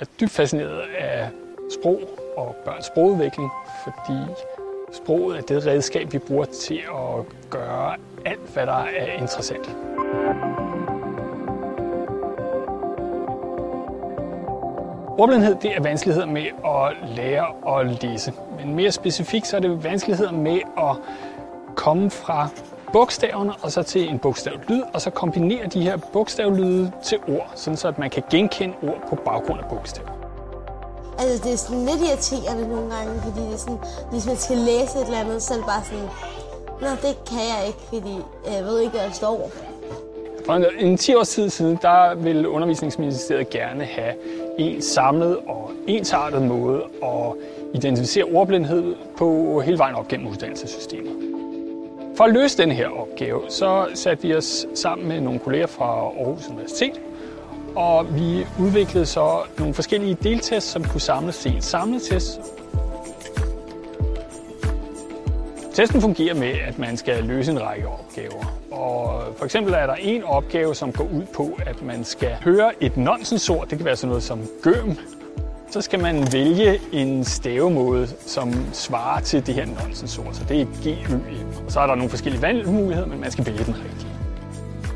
er dybt fascineret af sprog og børns sprogudvikling, fordi sproget er det redskab, vi bruger til at gøre alt, hvad der er interessant. Ordblindhed det er vanskeligheder med at lære at læse. Men mere specifikt så er det vanskeligheder med at komme fra bogstaverne og så til en bogstavlyd, og så kombinere de her bogstavlyde til ord, sådan så at man kan genkende ord på baggrund af bogstaver. Altså, det er sådan lidt irriterende nogle gange, fordi det er sådan, hvis man skal læse et eller andet, så er det bare sådan, Nå, det kan jeg ikke, fordi jeg ved ikke, hvad der står. For en 10 års tid siden, der ville undervisningsministeriet gerne have en samlet og ensartet måde at identificere ordblindhed på hele vejen op gennem uddannelsessystemet. For at løse den her opgave, så satte vi os sammen med nogle kolleger fra Aarhus Universitet, og vi udviklede så nogle forskellige deltests, som kunne samles til en samlet test. Testen fungerer med, at man skal løse en række opgaver. Og for eksempel er der en opgave, som går ud på, at man skal høre et nonsensord. Det kan være sådan noget som gøm. Så skal man vælge en stavemåde, som svarer til det her nonsensord. Så det er g ø Og så er der nogle forskellige valgmuligheder, men man skal vælge den rigtige.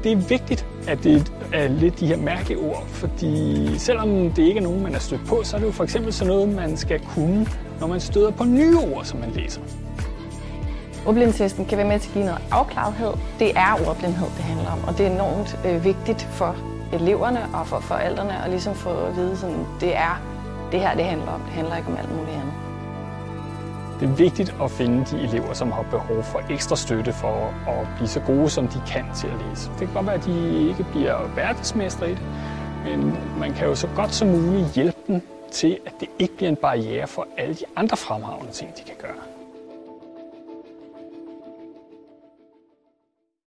Det er vigtigt, at det er lidt de her mærkeord, fordi selvom det ikke er nogen, man er stødt på, så er det jo for eksempel sådan noget, man skal kunne, når man støder på nye ord, som man læser. Ordblindtesten kan være med til at give noget afklarethed. Det er ordblindhed, det handler om, og det er enormt øh, vigtigt for eleverne og for forældrene at ligesom få at vide, sådan, det er det her, det handler om. Det handler ikke om alt muligt andet. Det er vigtigt at finde de elever, som har behov for ekstra støtte for at blive så gode, som de kan til at læse. Det kan godt være, at de ikke bliver verdensmestre i det, men man kan jo så godt som muligt hjælpe dem til, at det ikke bliver en barriere for alle de andre fremragende ting, de kan gøre.